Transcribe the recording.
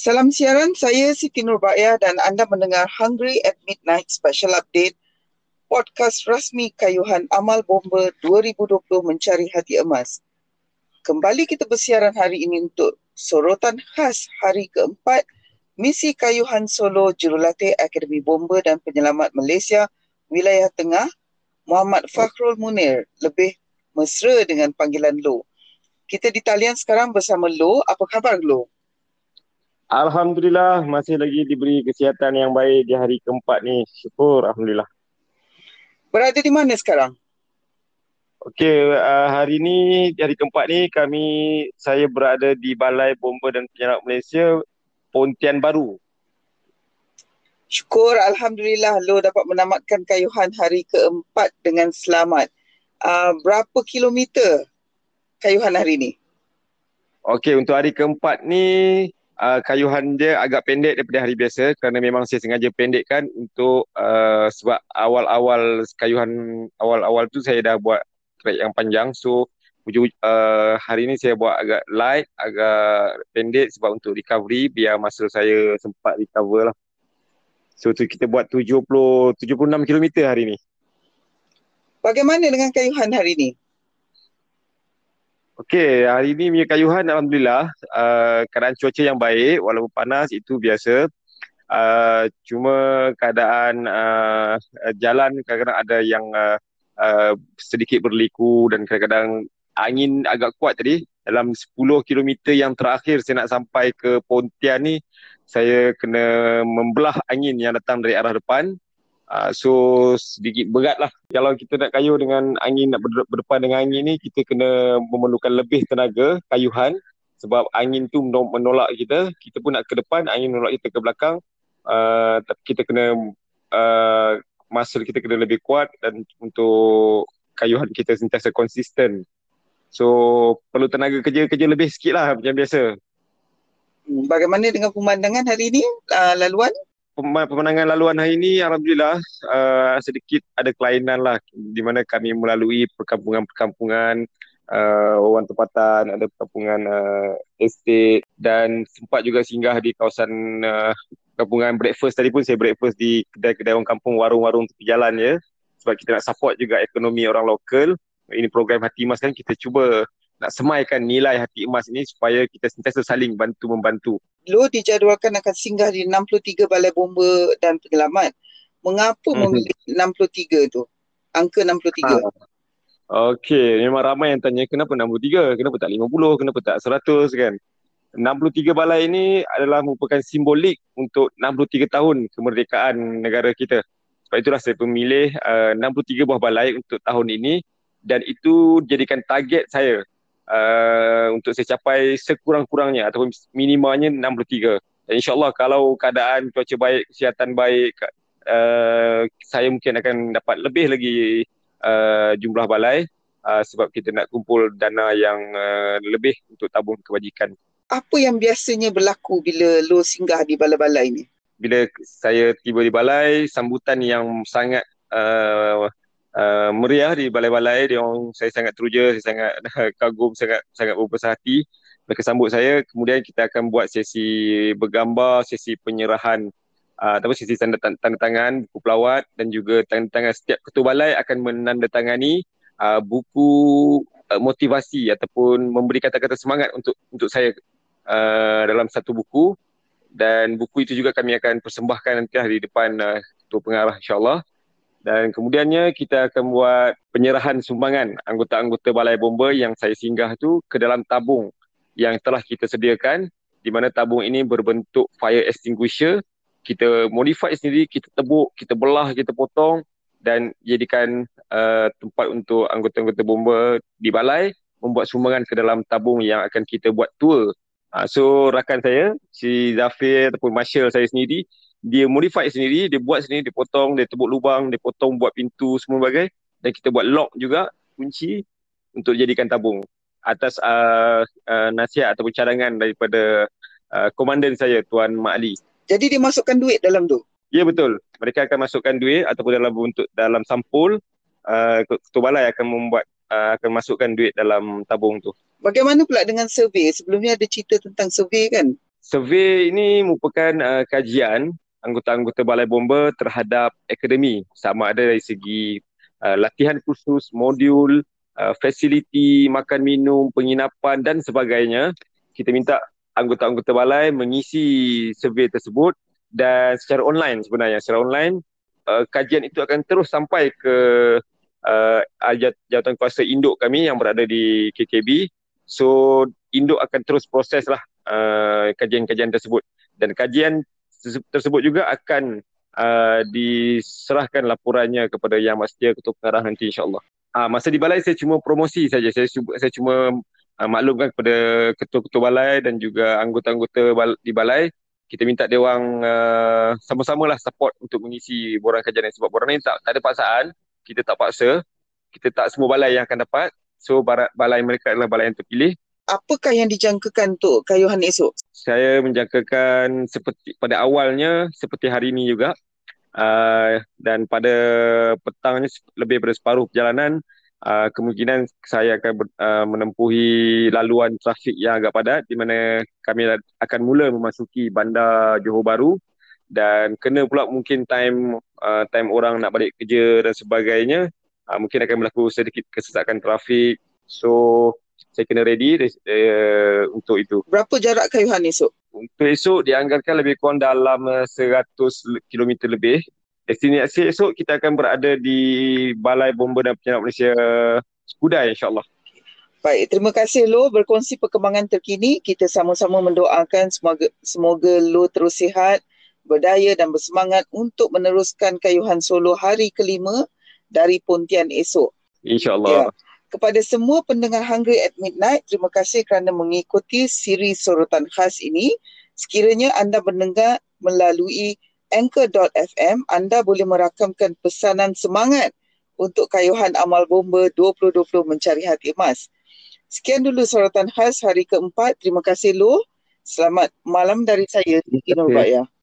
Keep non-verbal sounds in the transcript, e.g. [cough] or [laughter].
Salam siaran, saya Siti Nurbaya dan anda mendengar Hungry at Midnight Special Update podcast rasmi Kayuhan Amal Bomba 2020 Mencari Hati Emas. Kembali kita bersiaran hari ini untuk sorotan khas hari keempat misi Kayuhan Solo Jurulatih Akademi Bomba dan Penyelamat Malaysia Wilayah Tengah Muhammad Fakhrul Munir lebih mesra dengan panggilan Lo. Kita di talian sekarang bersama Lo. Apa khabar Lo? Alhamdulillah masih lagi diberi kesihatan yang baik di hari keempat ni. Syukur Alhamdulillah. Berada di mana sekarang? Okey, uh, hari ni hari keempat ni kami saya berada di Balai Bomba dan Penyelamat Malaysia Pontian Baru. Syukur Alhamdulillah lo dapat menamatkan kayuhan hari keempat dengan selamat. Uh, berapa kilometer kayuhan hari ni? Okey, untuk hari keempat ni uh, kayuhan dia agak pendek daripada hari biasa kerana memang saya sengaja pendekkan untuk uh, sebab awal-awal kayuhan awal-awal tu saya dah buat track yang panjang. So uh, hari ni saya buat agak light agak pendek sebab untuk recovery biar masa saya sempat recover lah. So tu kita buat 70 76 km hari ni. Bagaimana dengan kayuhan hari ni Okey, hari ini punya kayuhan Alhamdulillah uh, keadaan cuaca yang baik walaupun panas itu biasa. Uh, cuma keadaan uh, jalan kadang-kadang ada yang uh, uh, sedikit berliku dan kadang-kadang angin agak kuat tadi. Dalam 10 km yang terakhir saya nak sampai ke Pontian ni, saya kena membelah angin yang datang dari arah depan. Uh, so sedikit berat lah. Kalau kita nak kayuh dengan angin, nak berdepan dengan angin ni, kita kena memerlukan lebih tenaga kayuhan sebab angin tu menolak kita. Kita pun nak ke depan, angin menolak kita ke belakang. Uh, kita kena, uh, muscle kita kena lebih kuat dan untuk kayuhan kita sentiasa konsisten. So perlu tenaga kerja-kerja lebih sikit lah macam biasa. Bagaimana dengan pemandangan hari ini, uh, laluan? Pemenangan laluan hari ini alhamdulillah uh, sedikit ada kelainan lah. Di mana kami melalui perkampungan-perkampungan uh, orang tempatan ada perkampungan uh, estate dan sempat juga singgah di kawasan uh, perkampungan breakfast. Tadi pun saya breakfast di kedai-kedai orang kampung warung-warung tepi jalan ya. Sebab kita nak support juga ekonomi orang lokal. Ini program hati emas kan kita cuba nak semaikan nilai hati emas ini supaya kita sentiasa saling bantu membantu. Lo dijadualkan akan singgah di 63 balai bomba dan penyelamat. Mengapa mm-hmm. memilih 63 tu? Angka 63. Ha. Okey, memang ramai yang tanya kenapa 63? Kenapa tak 50? Kenapa tak 100 kan? 63 balai ini adalah merupakan simbolik untuk 63 tahun kemerdekaan negara kita. Sebab itulah saya memilih uh, 63 buah balai untuk tahun ini dan itu jadikan target saya uh, untuk saya capai sekurang-kurangnya ataupun minimalnya 63. Dan insyaAllah kalau keadaan cuaca baik, kesihatan baik, uh, saya mungkin akan dapat lebih lagi uh, jumlah balai uh, sebab kita nak kumpul dana yang uh, lebih untuk tabung kebajikan. Apa yang biasanya berlaku bila lo singgah di balai-balai ini? Bila saya tiba di balai, sambutan yang sangat uh, uh, meriah di balai-balai. Dia orang saya sangat teruja saya sangat [laughs] kagum sangat sangat berbesar hati. Mereka sambut saya. Kemudian kita akan buat sesi bergambar sesi penyerahan uh, ataupun sesi tanda, tanda tangan buku pelawat dan juga tanda tangan. Setiap ketua balai akan menandatangani uh, buku uh, motivasi ataupun memberi kata-kata semangat untuk untuk saya uh, dalam satu buku. Dan buku itu juga kami akan persembahkan nanti di depan uh, ketua pengarah insyaallah dan kemudiannya kita akan buat penyerahan sumbangan anggota-anggota balai bomba yang saya singgah tu ke dalam tabung yang telah kita sediakan di mana tabung ini berbentuk fire extinguisher. Kita modify sendiri kita tebuk kita belah kita potong dan jadikan uh, tempat untuk anggota-anggota bomba di balai membuat sumbangan ke dalam tabung yang akan kita buat tour. Uh, so rakan saya si Zafir ataupun Marshall saya sendiri dia modify sendiri, dia buat sendiri, dia potong, dia tebuk lubang, dia potong buat pintu semua bagai dan kita buat lock juga kunci untuk jadikan tabung atas uh, uh, nasihat ataupun cadangan daripada uh, komandan saya Tuan Mak Ali. Jadi dia masukkan duit dalam tu? Ya betul. Mereka akan masukkan duit ataupun dalam bentuk dalam sampul uh, ketua balai akan membuat uh, akan masukkan duit dalam tabung tu. Bagaimana pula dengan survey? Sebelumnya ada cerita tentang survey kan? survey ini merupakan uh, kajian anggota-anggota Balai Bomba terhadap akademi. Sama ada dari segi uh, latihan khusus, modul, uh, fasiliti, makan minum, penginapan dan sebagainya. Kita minta anggota-anggota balai mengisi survey tersebut dan secara online sebenarnya. Secara online uh, kajian itu akan terus sampai ke uh, jawatan kuasa induk kami yang berada di KKB so induk akan terus proses lah uh, kajian-kajian tersebut. Dan kajian tersebut juga akan uh, diserahkan laporannya kepada yang mastia ketua pengarah nanti insyaAllah. Uh, masa di balai saya cuma promosi saja. Saya, saya cuma uh, maklumkan kepada ketua-ketua balai dan juga anggota-anggota bal- di balai. Kita minta dia orang uh, sama-sama lah support untuk mengisi borang kajian ini sebab borang ini tak, tak ada paksaan. Kita tak paksa. Kita tak semua balai yang akan dapat. So balai mereka adalah balai yang terpilih apakah yang dijangkakan untuk kayuhan esok? Saya menjangkakan seperti pada awalnya seperti hari ini juga. Uh, dan pada petangnya lebih daripada separuh perjalanan uh, kemungkinan saya akan ber, uh, menempuhi laluan trafik yang agak padat di mana kami akan mula memasuki bandar Johor Bahru. Dan kena pula mungkin time uh, time orang nak balik kerja dan sebagainya uh, mungkin akan berlaku sedikit kesesakan trafik. So saya kena ready uh, untuk itu. Berapa jarak kayuhan esok? Untuk esok dianggarkan lebih kurang dalam 100 km lebih destinasi esok kita akan berada di Balai Bomba dan Penyelam Malaysia Skudai insyaAllah. Baik, terima kasih Lo berkongsi perkembangan terkini. Kita sama-sama mendoakan semoga, semoga Lo terus sihat, berdaya dan bersemangat untuk meneruskan kayuhan solo hari kelima dari Pontian esok. InsyaAllah. Ya. Kepada semua pendengar Hungry at Midnight, terima kasih kerana mengikuti siri sorotan khas ini. Sekiranya anda mendengar melalui anchor.fm anda boleh merakamkan pesanan semangat untuk kayuhan amal bomba 2020 mencari hati emas. Sekian dulu sorotan khas hari keempat. Terima kasih Lu. Selamat malam dari saya, Tiki Nurbaya.